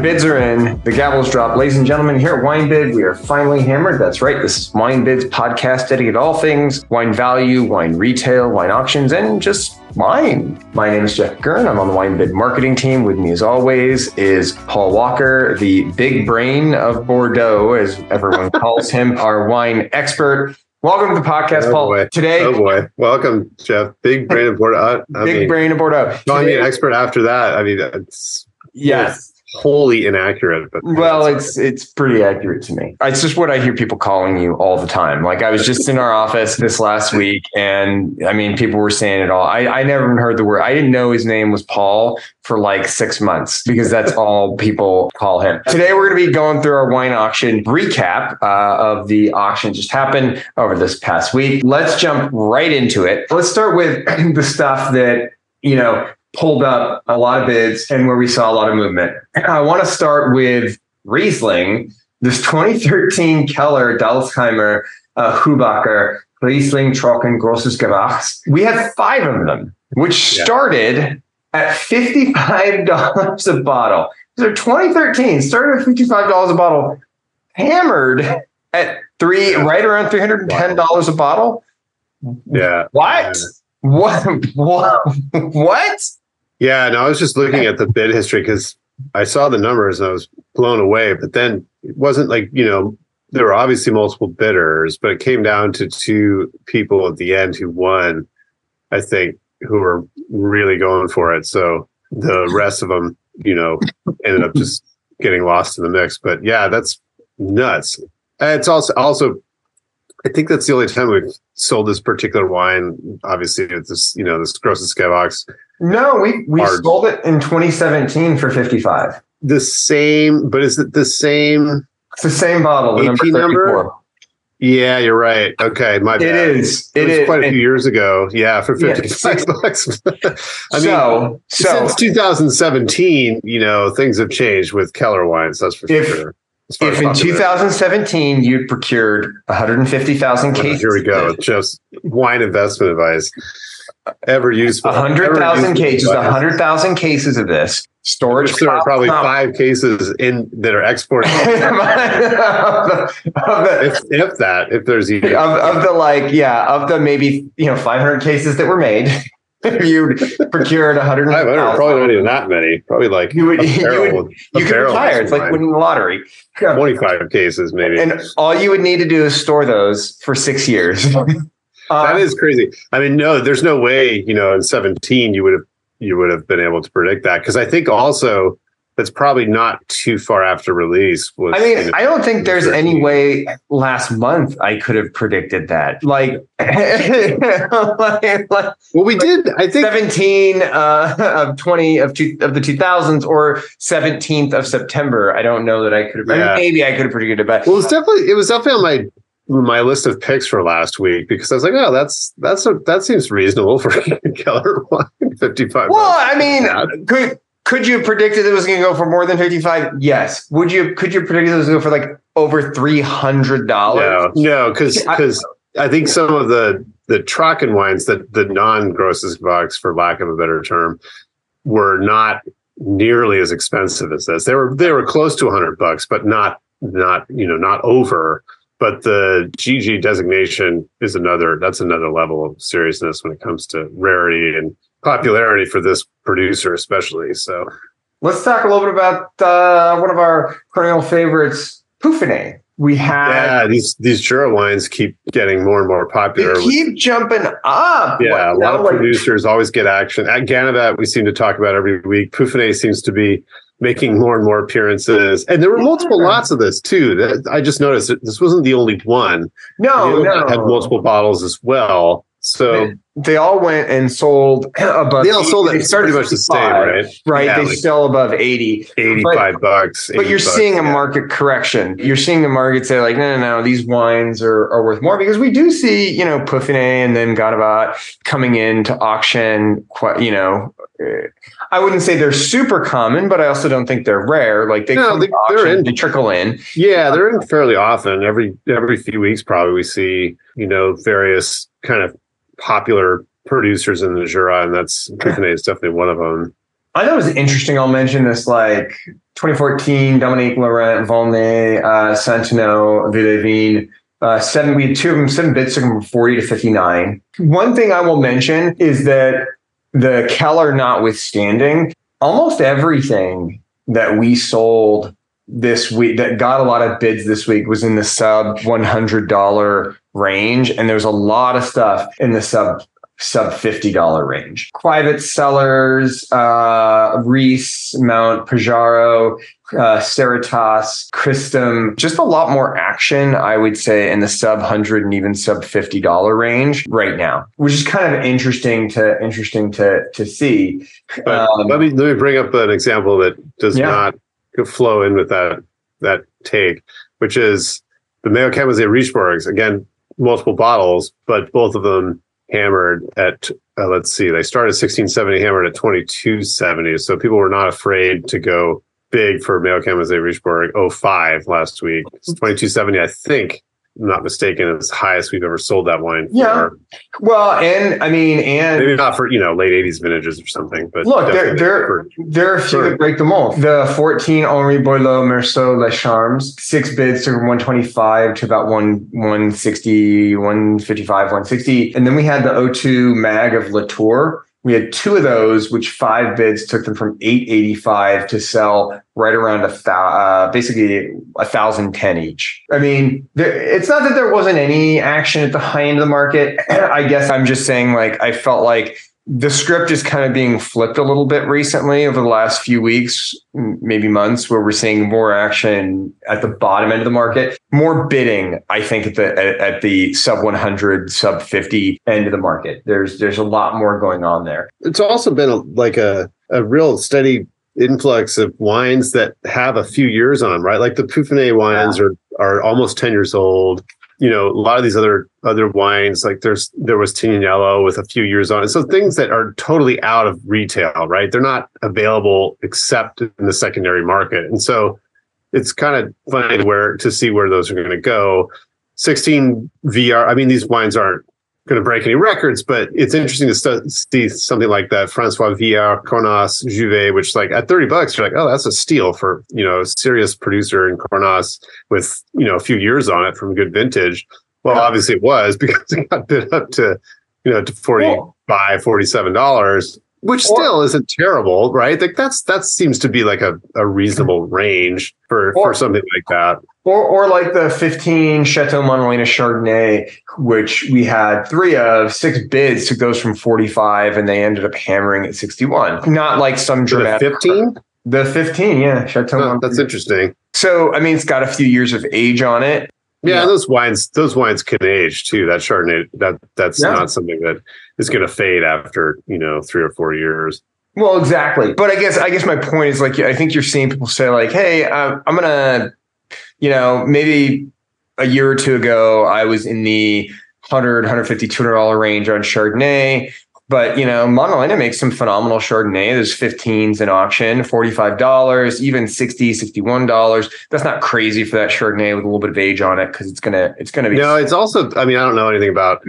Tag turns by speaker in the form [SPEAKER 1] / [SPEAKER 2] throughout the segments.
[SPEAKER 1] bids are in, the gavel's dropped. Ladies and gentlemen, here at WineBid, we are finally hammered. That's right. This is WineBid's podcast dedicated to all things wine value, wine retail, wine auctions, and just wine. My name is Jeff Gurn. I'm on the WineBid marketing team. With me, as always, is Paul Walker, the big brain of Bordeaux, as everyone calls him, our wine expert. Welcome to the podcast,
[SPEAKER 2] Oh,
[SPEAKER 1] Paul.
[SPEAKER 2] boy.
[SPEAKER 1] Today,
[SPEAKER 2] Oh boy, welcome, Jeff. Big brain of Bordeaux. I, I
[SPEAKER 1] big
[SPEAKER 2] mean,
[SPEAKER 1] brain of Bordeaux.
[SPEAKER 2] calling me an expert after that. I mean, it's
[SPEAKER 1] yes.
[SPEAKER 2] Wholly inaccurate. But
[SPEAKER 1] Well, it's it's pretty accurate to me. It's just what I hear people calling you all the time. Like I was just in our office this last week, and I mean, people were saying it all. I, I never even heard the word. I didn't know his name was Paul for like six months because that's all people call him. Today, we're going to be going through our wine auction recap uh, of the auction just happened over this past week. Let's jump right into it. Let's start with the stuff that you know pulled up a lot of bids and where we saw a lot of movement. I want to start with Riesling, this 2013 Keller Dalsheimer uh, Hubacker Riesling Trocken Grosses Gewachs. We had five of them, which
[SPEAKER 2] Yeah.
[SPEAKER 1] started at $55 a bottle. So 2013 started at $55 a bottle, hammered at three, right around $310 a bottle.
[SPEAKER 2] yeah,
[SPEAKER 1] What? What? What? What?
[SPEAKER 2] Yeah. No, I was just looking at the bid history because I saw the numbers and I was blown away. But then it wasn't like you know there were obviously multiple bidders, but it came down to two people at the end who won. I think who were really going for it. So the rest of them, you know, ended up just getting lost in the mix. But yeah, that's nuts. It's also also I think that's the only time we've sold this particular wine. Obviously, it's this, you know, this Grosses Skybox.
[SPEAKER 1] No, we we
[SPEAKER 2] Hard.
[SPEAKER 1] sold it in 2017 for 55.
[SPEAKER 2] The same, but is it the same?
[SPEAKER 1] It's the same bottle, the number
[SPEAKER 2] AP number?
[SPEAKER 1] 34.
[SPEAKER 2] Yeah, you're right. Okay, my
[SPEAKER 1] It
[SPEAKER 2] bad.
[SPEAKER 1] is.
[SPEAKER 2] It
[SPEAKER 1] It
[SPEAKER 2] was
[SPEAKER 1] is.
[SPEAKER 2] quite a few years ago. Yeah, for
[SPEAKER 1] Yeah,
[SPEAKER 2] 55 bucks. I mean,
[SPEAKER 1] so, so
[SPEAKER 2] since 2017, you know, things have changed with Keller wines. That's for
[SPEAKER 1] If-
[SPEAKER 2] sure.
[SPEAKER 1] If in
[SPEAKER 2] popularity.
[SPEAKER 1] 2017 you procured 150,000
[SPEAKER 2] Well,
[SPEAKER 1] cases,
[SPEAKER 2] here we go. Just wine investment advice. Ever useful.
[SPEAKER 1] 100,000 cases,
[SPEAKER 2] advice.
[SPEAKER 1] 100,000 cases of this storage.
[SPEAKER 2] There are probably five cases in that are exported.
[SPEAKER 1] of, the, of, the,
[SPEAKER 2] if, if that, if there's even
[SPEAKER 1] of, of the like, yeah, of the maybe you know 500 cases that were made, you procured 100,
[SPEAKER 2] 500, probably not even that many. Probably like
[SPEAKER 1] You would-
[SPEAKER 2] a
[SPEAKER 1] you would- you can retire. It's like winning the lottery.
[SPEAKER 2] 25 cases, maybe.
[SPEAKER 1] And all you would need to do is store those for six years.
[SPEAKER 2] That is crazy. I mean, no, there's no way, you know, in 17 you would have you would have been able to predict that because I think also that's probably not too far after release. Was,
[SPEAKER 1] I mean,
[SPEAKER 2] you know,
[SPEAKER 1] I don't think there's any way last month I could have predicted that. Like, like, like
[SPEAKER 2] well, we did. I think
[SPEAKER 1] 17 uh, of 20 of, two, of the 2000s or 17th of September. I don't know that I could have. I mean,
[SPEAKER 2] Yeah.
[SPEAKER 1] maybe I could have predicted it, but
[SPEAKER 2] Well, it's definitely it was definitely on my my list of picks for last week because I was like, oh, that's that's a, that seems reasonable for Keller wine, fifty five.
[SPEAKER 1] Well, I mean, could could you have predicted it was going to go for more than fifty five? Yes. Would you? Could you predict it was going to go for like over three hundred dollars?
[SPEAKER 2] no, no, because
[SPEAKER 1] I-
[SPEAKER 2] because I, think some of the the Trocken wines that the non grosses box, for lack of a better term, were not nearly as expensive as this. They were they were close to hundred bucks, but not not you know not over. But the GG designation is another that's another level of seriousness when it comes to rarity and popularity for this producer, especially. So
[SPEAKER 1] Let's talk a little bit about uh, one of our perennial favorites, Puffeney. We have
[SPEAKER 2] yeah, these these Jura wines keep getting more and more
[SPEAKER 1] they
[SPEAKER 2] popular. with-
[SPEAKER 1] keep jumping up.
[SPEAKER 2] Yeah, a lot of
[SPEAKER 1] like-
[SPEAKER 2] producers always get action. At Ganevat, we seem to talk about every week. Puffeney seems to be making more and more appearances. And there were multiple lots of this too. That I just noticed that this wasn't the only one.
[SPEAKER 1] No, no,
[SPEAKER 2] had multiple bottles as well. So
[SPEAKER 1] They all went and sold above.
[SPEAKER 2] they all sold
[SPEAKER 1] They
[SPEAKER 2] it
[SPEAKER 1] started
[SPEAKER 2] pretty much the same, right?
[SPEAKER 1] Right.
[SPEAKER 2] Yeah,
[SPEAKER 1] they
[SPEAKER 2] like
[SPEAKER 1] sell above 80.
[SPEAKER 2] eighty-five bucks.
[SPEAKER 1] But you're
[SPEAKER 2] bucks,
[SPEAKER 1] seeing a
[SPEAKER 2] yeah.
[SPEAKER 1] market correction. You're seeing the market say, like, no, no, no, these wines are, are worth more because we do see, you know, Puffeney and then Ganevat coming in to auction. Quite, you know, I wouldn't say they're super common, but I also don't think they're rare. Like they
[SPEAKER 2] No,
[SPEAKER 1] come
[SPEAKER 2] they-
[SPEAKER 1] to
[SPEAKER 2] they're
[SPEAKER 1] auction,
[SPEAKER 2] in.
[SPEAKER 1] they trickle in.
[SPEAKER 2] Yeah, they're in fairly often. Every every few weeks, probably we see you know various kind of popular producers in the Jura, and that's Puffeney is definitely one of them.
[SPEAKER 1] I thought it was interesting. I'll mention this like 2014, Dominique Laurent, Volnay, uh, Santenots, Villevine. Uh, seven, we had two of them, seven bits took them from 40 to 59. One thing I will mention is that the Keller notwithstanding, almost everything that we sold this week that got a lot of bids this week was in the sub $100 range. And there's a lot of stuff in the sub sub $50 range. Private sellers, uh, Reese, Mount Pajaro, uh, Cerritos, Christum, just a lot more action, I would say, in the sub hundred and even sub fifty dollar range right now, which is kind of interesting to interesting to to see.
[SPEAKER 2] Um, let me let me bring up an example that does yeah. not flow in with that that take, which is the Méo-Camuzet Richebourgs. Again, multiple bottles, but both of them hammered at uh, let's see they started 1670 hammered at 2270 so people were not afraid to go big for Méo-Camuzet Richebourg 05 last week. It's 2270, I think. I'm not mistaken, it's the highest we've ever sold that wine. For.
[SPEAKER 1] Yeah. Well, and I mean, and
[SPEAKER 2] maybe not for you know late 80s vintages or something, but
[SPEAKER 1] look, there there, for, there are a few that break the mold. The 14 Henri Boillot Meursault Les Charmes, six bids to 125 to about one 160, 155, 160, and then we had the 02 Mag of Latour we had two of those, which five bids took them from 885 to sell right around a uh, basically a thousand ten each. I mean, there, it's not that there wasn't any action at the high end of the market. I guess I'm just saying, like, I felt like the script is kind of being flipped a little bit recently over the last few weeks, maybe months, where we're seeing more action at the bottom end of the market, more bidding. I think at the at, the sub 100, sub 50 end of the market. There's there's a lot more going on there.
[SPEAKER 2] It's also been a, like a a real steady influx of wines that have a few years on them, right? Like the Puffeney wines yeah. are are almost 10 years old you know, a lot of these other other wines, like there's there was Tignanello with a few years on it. So things that are totally out of retail, right? They're not available except in the secondary market. And so it's kind of funny where to see where those are going to go. 16 VR, I mean, these wines aren't going to break any records, but it's interesting to st- see something like that. Francois Villard, Cornas, Juvet, which like at 30 bucks, you're like, oh, that's a steal for, you know, a serious producer in Cornas with, you know, a few years on it from good vintage. Well, yeah. obviously it was because it got bid up to, you know, to 45, $47 which still isn't terrible, right? Like that's that seems to be like a, a reasonable range for or, for something like that.
[SPEAKER 1] Or or like the 15 Chateau Montelena Chardonnay, which we had three of, six bids took those from 45 and they ended up hammering at 61. Not like some dramatic
[SPEAKER 2] 15?
[SPEAKER 1] The 15, yeah. Chateau
[SPEAKER 2] oh, That's interesting.
[SPEAKER 1] So I mean it's got a few years of age on it.
[SPEAKER 2] Yeah, yeah, those wines, those wines can age too. That Chardonnay, that that's yeah. not something that is going to fade after you know three or four years.
[SPEAKER 1] Well, exactly. But I guess I guess my point is like I think you're seeing people say like, "Hey, uh, I'm gonna," you know, maybe a year or two ago I was in the 100 150 200 dollar range on chardonnay but you know, Montelena makes some phenomenal Chardonnay. There's 15s in auction, $45, even $60, $61. That's not crazy for that Chardonnay with a little bit of age on it because it's gonna it's gonna be
[SPEAKER 2] No, it's also I mean, I don't know anything about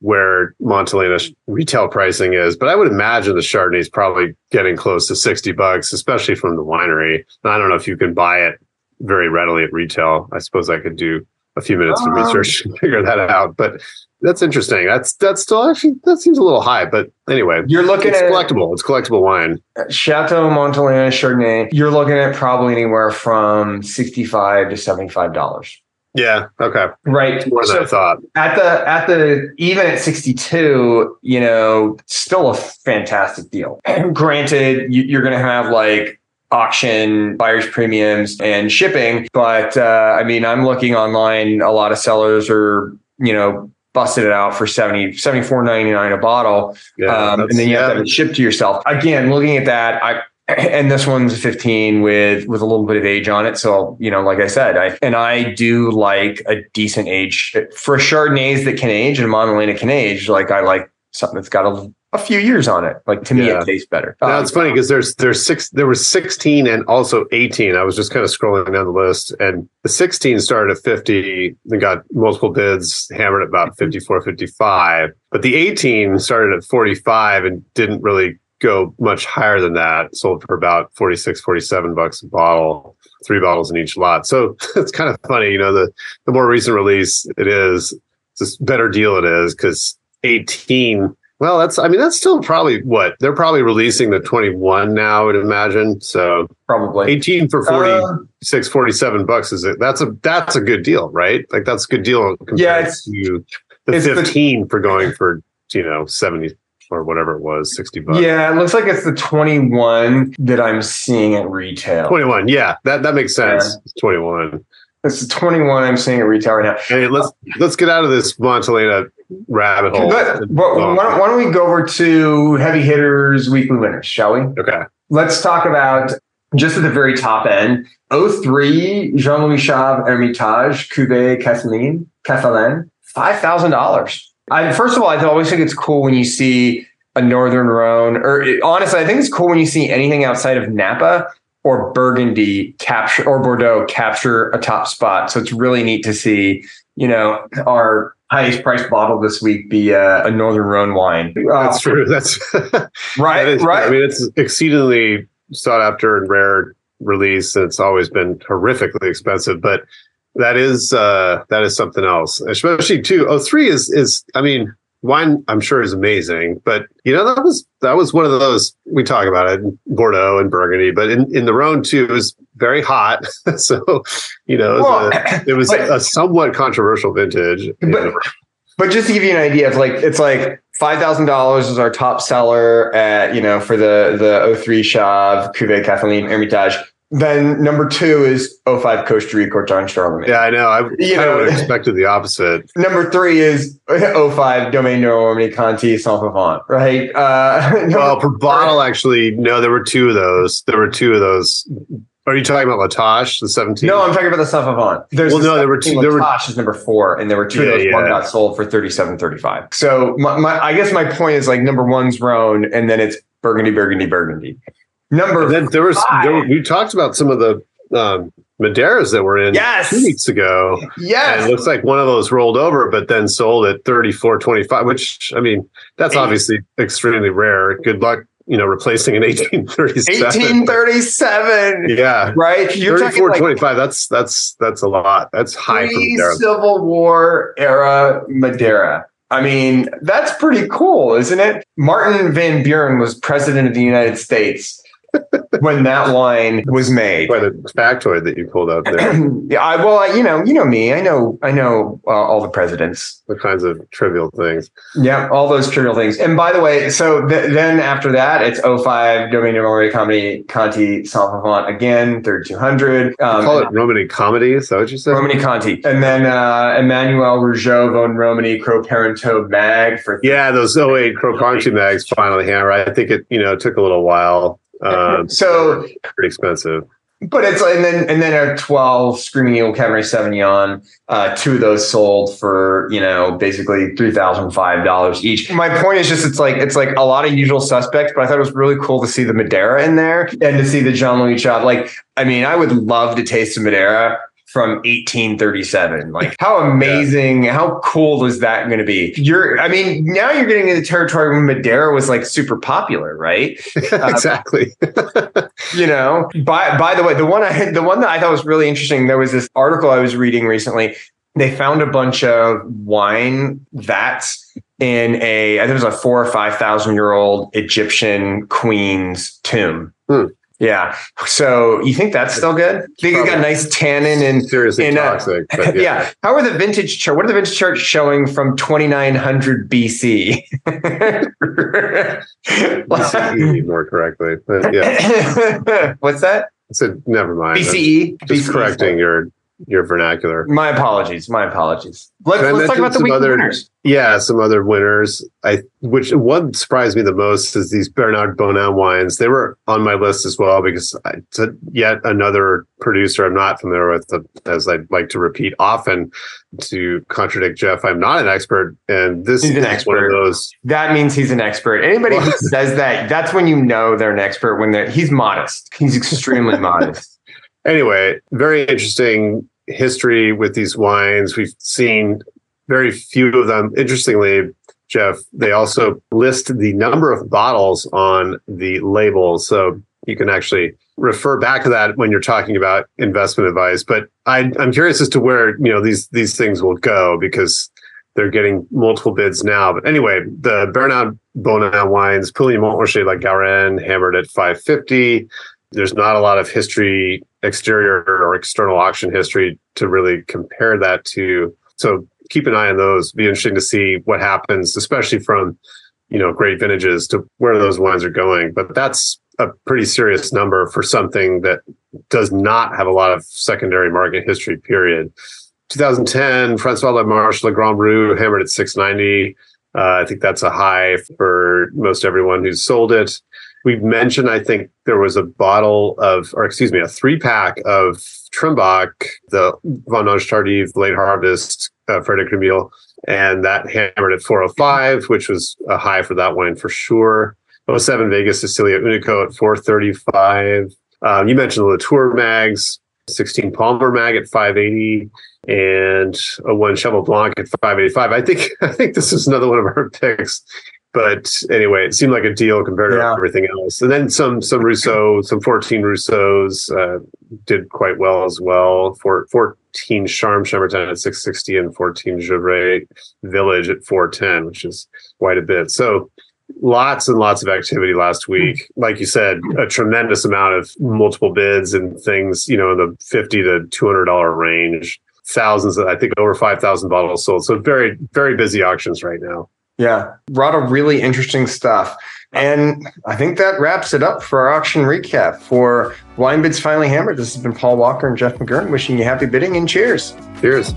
[SPEAKER 2] where Montelena retail pricing is, but I would imagine the Chardonnay is probably getting close to 60 bucks, especially from the winery. I don't know if you can buy it very readily at retail. I suppose I could do a few minutes um, to research and figure that out. But that's interesting. That's that's still actually that seems a little high, but anyway,
[SPEAKER 1] you're looking
[SPEAKER 2] it's
[SPEAKER 1] at
[SPEAKER 2] collectible. It's collectible wine.
[SPEAKER 1] Chateau Montelena Chardonnay. You're looking at probably anywhere from sixty-five to seventy-five dollars.
[SPEAKER 2] Yeah. Okay.
[SPEAKER 1] Right.
[SPEAKER 2] More than so I thought.
[SPEAKER 1] At the at the even at sixty two, you know, still a fantastic deal. Granted, you, are going to have like auction buyer's premiums and shipping, but uh, I mean, I'm looking online. A lot of sellers are you know busted it out for 70 74.99 a bottle yeah, um, and then you have to have it shipped to yourself again looking at that i and this one's 15 with with a little bit of age on it so you know like i said i and i do like a decent age for a chardonnays that can age and montelena can age like i like something that's got a a few years on it. Like to me, yeah. it tastes better.
[SPEAKER 2] No, um, it's funny because there's there's six there was 16 and also 18. I was just kind of scrolling down the list, and the 16 started at 50 and got multiple bids, hammered at about 54, 55. But the 18 started at 45 and didn't really go much higher than that. Sold for about 46, 47 bucks a bottle, three bottles in each lot. So it's kind of funny, you know, the, the more recent release it is, this better deal it is because 18 well, that's I mean that's still probably what they're probably releasing the 21 now, I would imagine. So
[SPEAKER 1] probably
[SPEAKER 2] 18 for 46, uh, 47 bucks is it? That's a that's a good deal, right? Like that's a good deal compared yeah, to the 15 the, for going for you know 70 or whatever it was, 60 bucks.
[SPEAKER 1] Yeah, it looks like it's the 21 that I'm seeing at retail.
[SPEAKER 2] 21, yeah, that that makes sense. Yeah. 21.
[SPEAKER 1] It's the 21 I'm seeing at retail right now.
[SPEAKER 2] Hey, let's let's get out of this Montelena rabbit hole.
[SPEAKER 1] But, but why, don't, why, don't, we go over to heavy hitters, weekly winners, shall we?
[SPEAKER 2] Okay.
[SPEAKER 1] Let's talk about just at the very top end. 03, Jean Louis Chave Hermitage, Cuvée Catherine, Catherine, $5,000. I, first of all, I always think it's cool when you see a Northern Rhone, or honestly, I think it's cool when you see anything outside of Napa or Burgundy capture or Bordeaux capture a top spot. So it's really neat to see, you know, our highest priced bottle this week be uh, a Northern Rhone wine.
[SPEAKER 2] That's uh, true. That's
[SPEAKER 1] right.
[SPEAKER 2] that is,
[SPEAKER 1] right.
[SPEAKER 2] I mean, it's exceedingly sought after and rare release. And it's always been horrifically expensive, but that is uh, that is something else. Especially too. Oh, three is is. I mean, wine I'm sure is amazing, but you know that was that was one of those we talk about it Bordeaux and Burgundy, but in, in the Rhone too it was very hot, so you know it was, well, a, it was but, a somewhat controversial vintage.
[SPEAKER 1] But, but just to give you an idea of like it's like five thousand dollars is our top seller at you know for the the 03 Chave Cuvée Cathelin Hermitage. Then number two is 05 Costa Rica Corton-Charlemagne.
[SPEAKER 2] Yeah, I know. I you know, expected the opposite.
[SPEAKER 1] Number three is 05 Domaine Normandie Conti Saint-Vivant, right?
[SPEAKER 2] Uh, well, per bottle, actually, no, there were two of those. There were two of those. Are you talking about La Tâche, the 17?
[SPEAKER 1] No, I'm talking about the Saint-Vivant.
[SPEAKER 2] There's well, no, there were two. There
[SPEAKER 1] were is number four, and there were two yeah, of those. Yeah. One got sold for 37, 35. So my, my, I guess my point is like number one's Rhone, and then it's Burgundy, Burgundy, Burgundy. Number
[SPEAKER 2] then there was there, we talked about some of the um, Madeiras that were in
[SPEAKER 1] yes.
[SPEAKER 2] two weeks ago.
[SPEAKER 1] Yes.
[SPEAKER 2] And it looks like one of those rolled over, but then sold at 34.25, which I mean, that's obviously extremely rare. Good luck, you know, replacing an 1837.
[SPEAKER 1] 1837.
[SPEAKER 2] Yeah.
[SPEAKER 1] Right.
[SPEAKER 2] You're 34.25. Like that's that's that's a lot. That's high.
[SPEAKER 1] Civil War era Madeira. I mean, that's pretty cool, isn't it? Martin Van Buren was president of the United States when that wine was made.
[SPEAKER 2] Quite a factoid that you pulled out there.
[SPEAKER 1] yeah, I, well, I, you know, you know me. I know, I know uh, all the presidents.
[SPEAKER 2] The kinds of trivial things.
[SPEAKER 1] Yeah, all those trivial things. And by the way, so th- then after that, it's 05 Domaine de Romanée Comedy Conti Saint again, 3200.
[SPEAKER 2] Um, call it Romanée Comedy. Is that what you said?
[SPEAKER 1] Romanée Conti. And then uh, Emmanuel Rouget von Romanée Cros Parantoux Mag for.
[SPEAKER 2] Yeah, those 08 Croc Conti mags finally hammer. I think it, you know, took a little while um,
[SPEAKER 1] so
[SPEAKER 2] pretty expensive.
[SPEAKER 1] But it's and then and then a twelve Screaming Eagle Cabernet Sauvignon, uh, two of those sold for you know basically three thousand five dollars each. My point is just it's like it's like a lot of usual suspects, but I thought it was really cool to see the Madeira in there and to see the Jean Louis Chave. Like, I mean, I would love to taste some Madeira from 1837. Like how amazing, yeah. how cool is that going to be? You're, I mean, now you're getting into territory when Madeira was like super popular, right?
[SPEAKER 2] exactly.
[SPEAKER 1] Uh, you know, by by the way, the one I the one that I thought was really interesting. There was this article I was reading recently. They found a bunch of wine vats in a I think it was a four or five thousand year old Egyptian queen's tomb. Hmm. Yeah. So you think that's still good? I think it's got nice tannin and
[SPEAKER 2] seriously uh, toxic.
[SPEAKER 1] yeah. yeah. How are the vintage chart? What are the vintage charts showing from 2900 BC?
[SPEAKER 2] BCE more correctly. But yeah.
[SPEAKER 1] What's that?
[SPEAKER 2] I said never mind.
[SPEAKER 1] BCE.
[SPEAKER 2] Just BCE correcting your your vernacular.
[SPEAKER 1] My apologies. My apologies. Let's, let's talk about the week
[SPEAKER 2] other,
[SPEAKER 1] winners.
[SPEAKER 2] Yeah, some other winners. I which one surprised me the most is these Bernard Bonin wines. They were on my list as well because it's a, yet another producer I'm not familiar with, uh, as I'd like to repeat often to contradict Jeff. I'm not an expert, and this
[SPEAKER 1] he's an expert. one of those. That means he's an expert. Anybody who says that, that's when you know they're an expert. When they're he's modest. He's extremely modest.
[SPEAKER 2] Anyway, very interesting history with these wines. We've seen very few of them. Interestingly, Jeff, they also list the number of bottles on the label. So you can actually refer back to that when you're talking about investment advice. But I, am curious as to where you know these these things will go because they're getting multiple bids now. But anyway, the Bernard Bonin wines, Puligny Montrachet like Garennes, hammered at 550. There's not a lot of history, exterior or external auction history to really compare that to. So keep an eye on those. Be interesting to see what happens, especially from you know great vintages to where those wines are going. But that's a pretty serious number for something that does not have a lot of secondary market history. Period. 2010, Francois Lamarche La Grande Rue hammered at 690. Uh, I think that's a high for most everyone who's sold it. We've mentioned, I think there was a bottle of, or excuse me, a three pack of Trimbach, the Vendange Tardive late harvest uh, Frederic Emile, and that hammered at 405, which was a high for that wine for sure. 07 Vegas Sicilia Unico at 435. Um, you mentioned the Latour mags, 16 Palmer mag at 580 and a one Cheval Blanc at 585. I think I think this is another one of our picks. But anyway, it seemed like a deal compared yeah. to everything else. And then some some Rousseau, some 14 Rousseaus uh, did quite well as well. For 14 Charme Chambertin at 660 and 14 Gevrey Village at 410, which is quite a bit. So lots and lots of activity last week. Like you said, a tremendous amount of multiple bids and things, you know, in the 50 to $200 range thousands, I think over 5,000 bottles sold. So very, very busy auctions right now.
[SPEAKER 1] Yeah. A lot of really interesting stuff. And I think that wraps it up for our auction recap. For WineBid's Finally Hammered, this has been Paul Walker and Jeff McGurn wishing you happy bidding and cheers.
[SPEAKER 2] Cheers.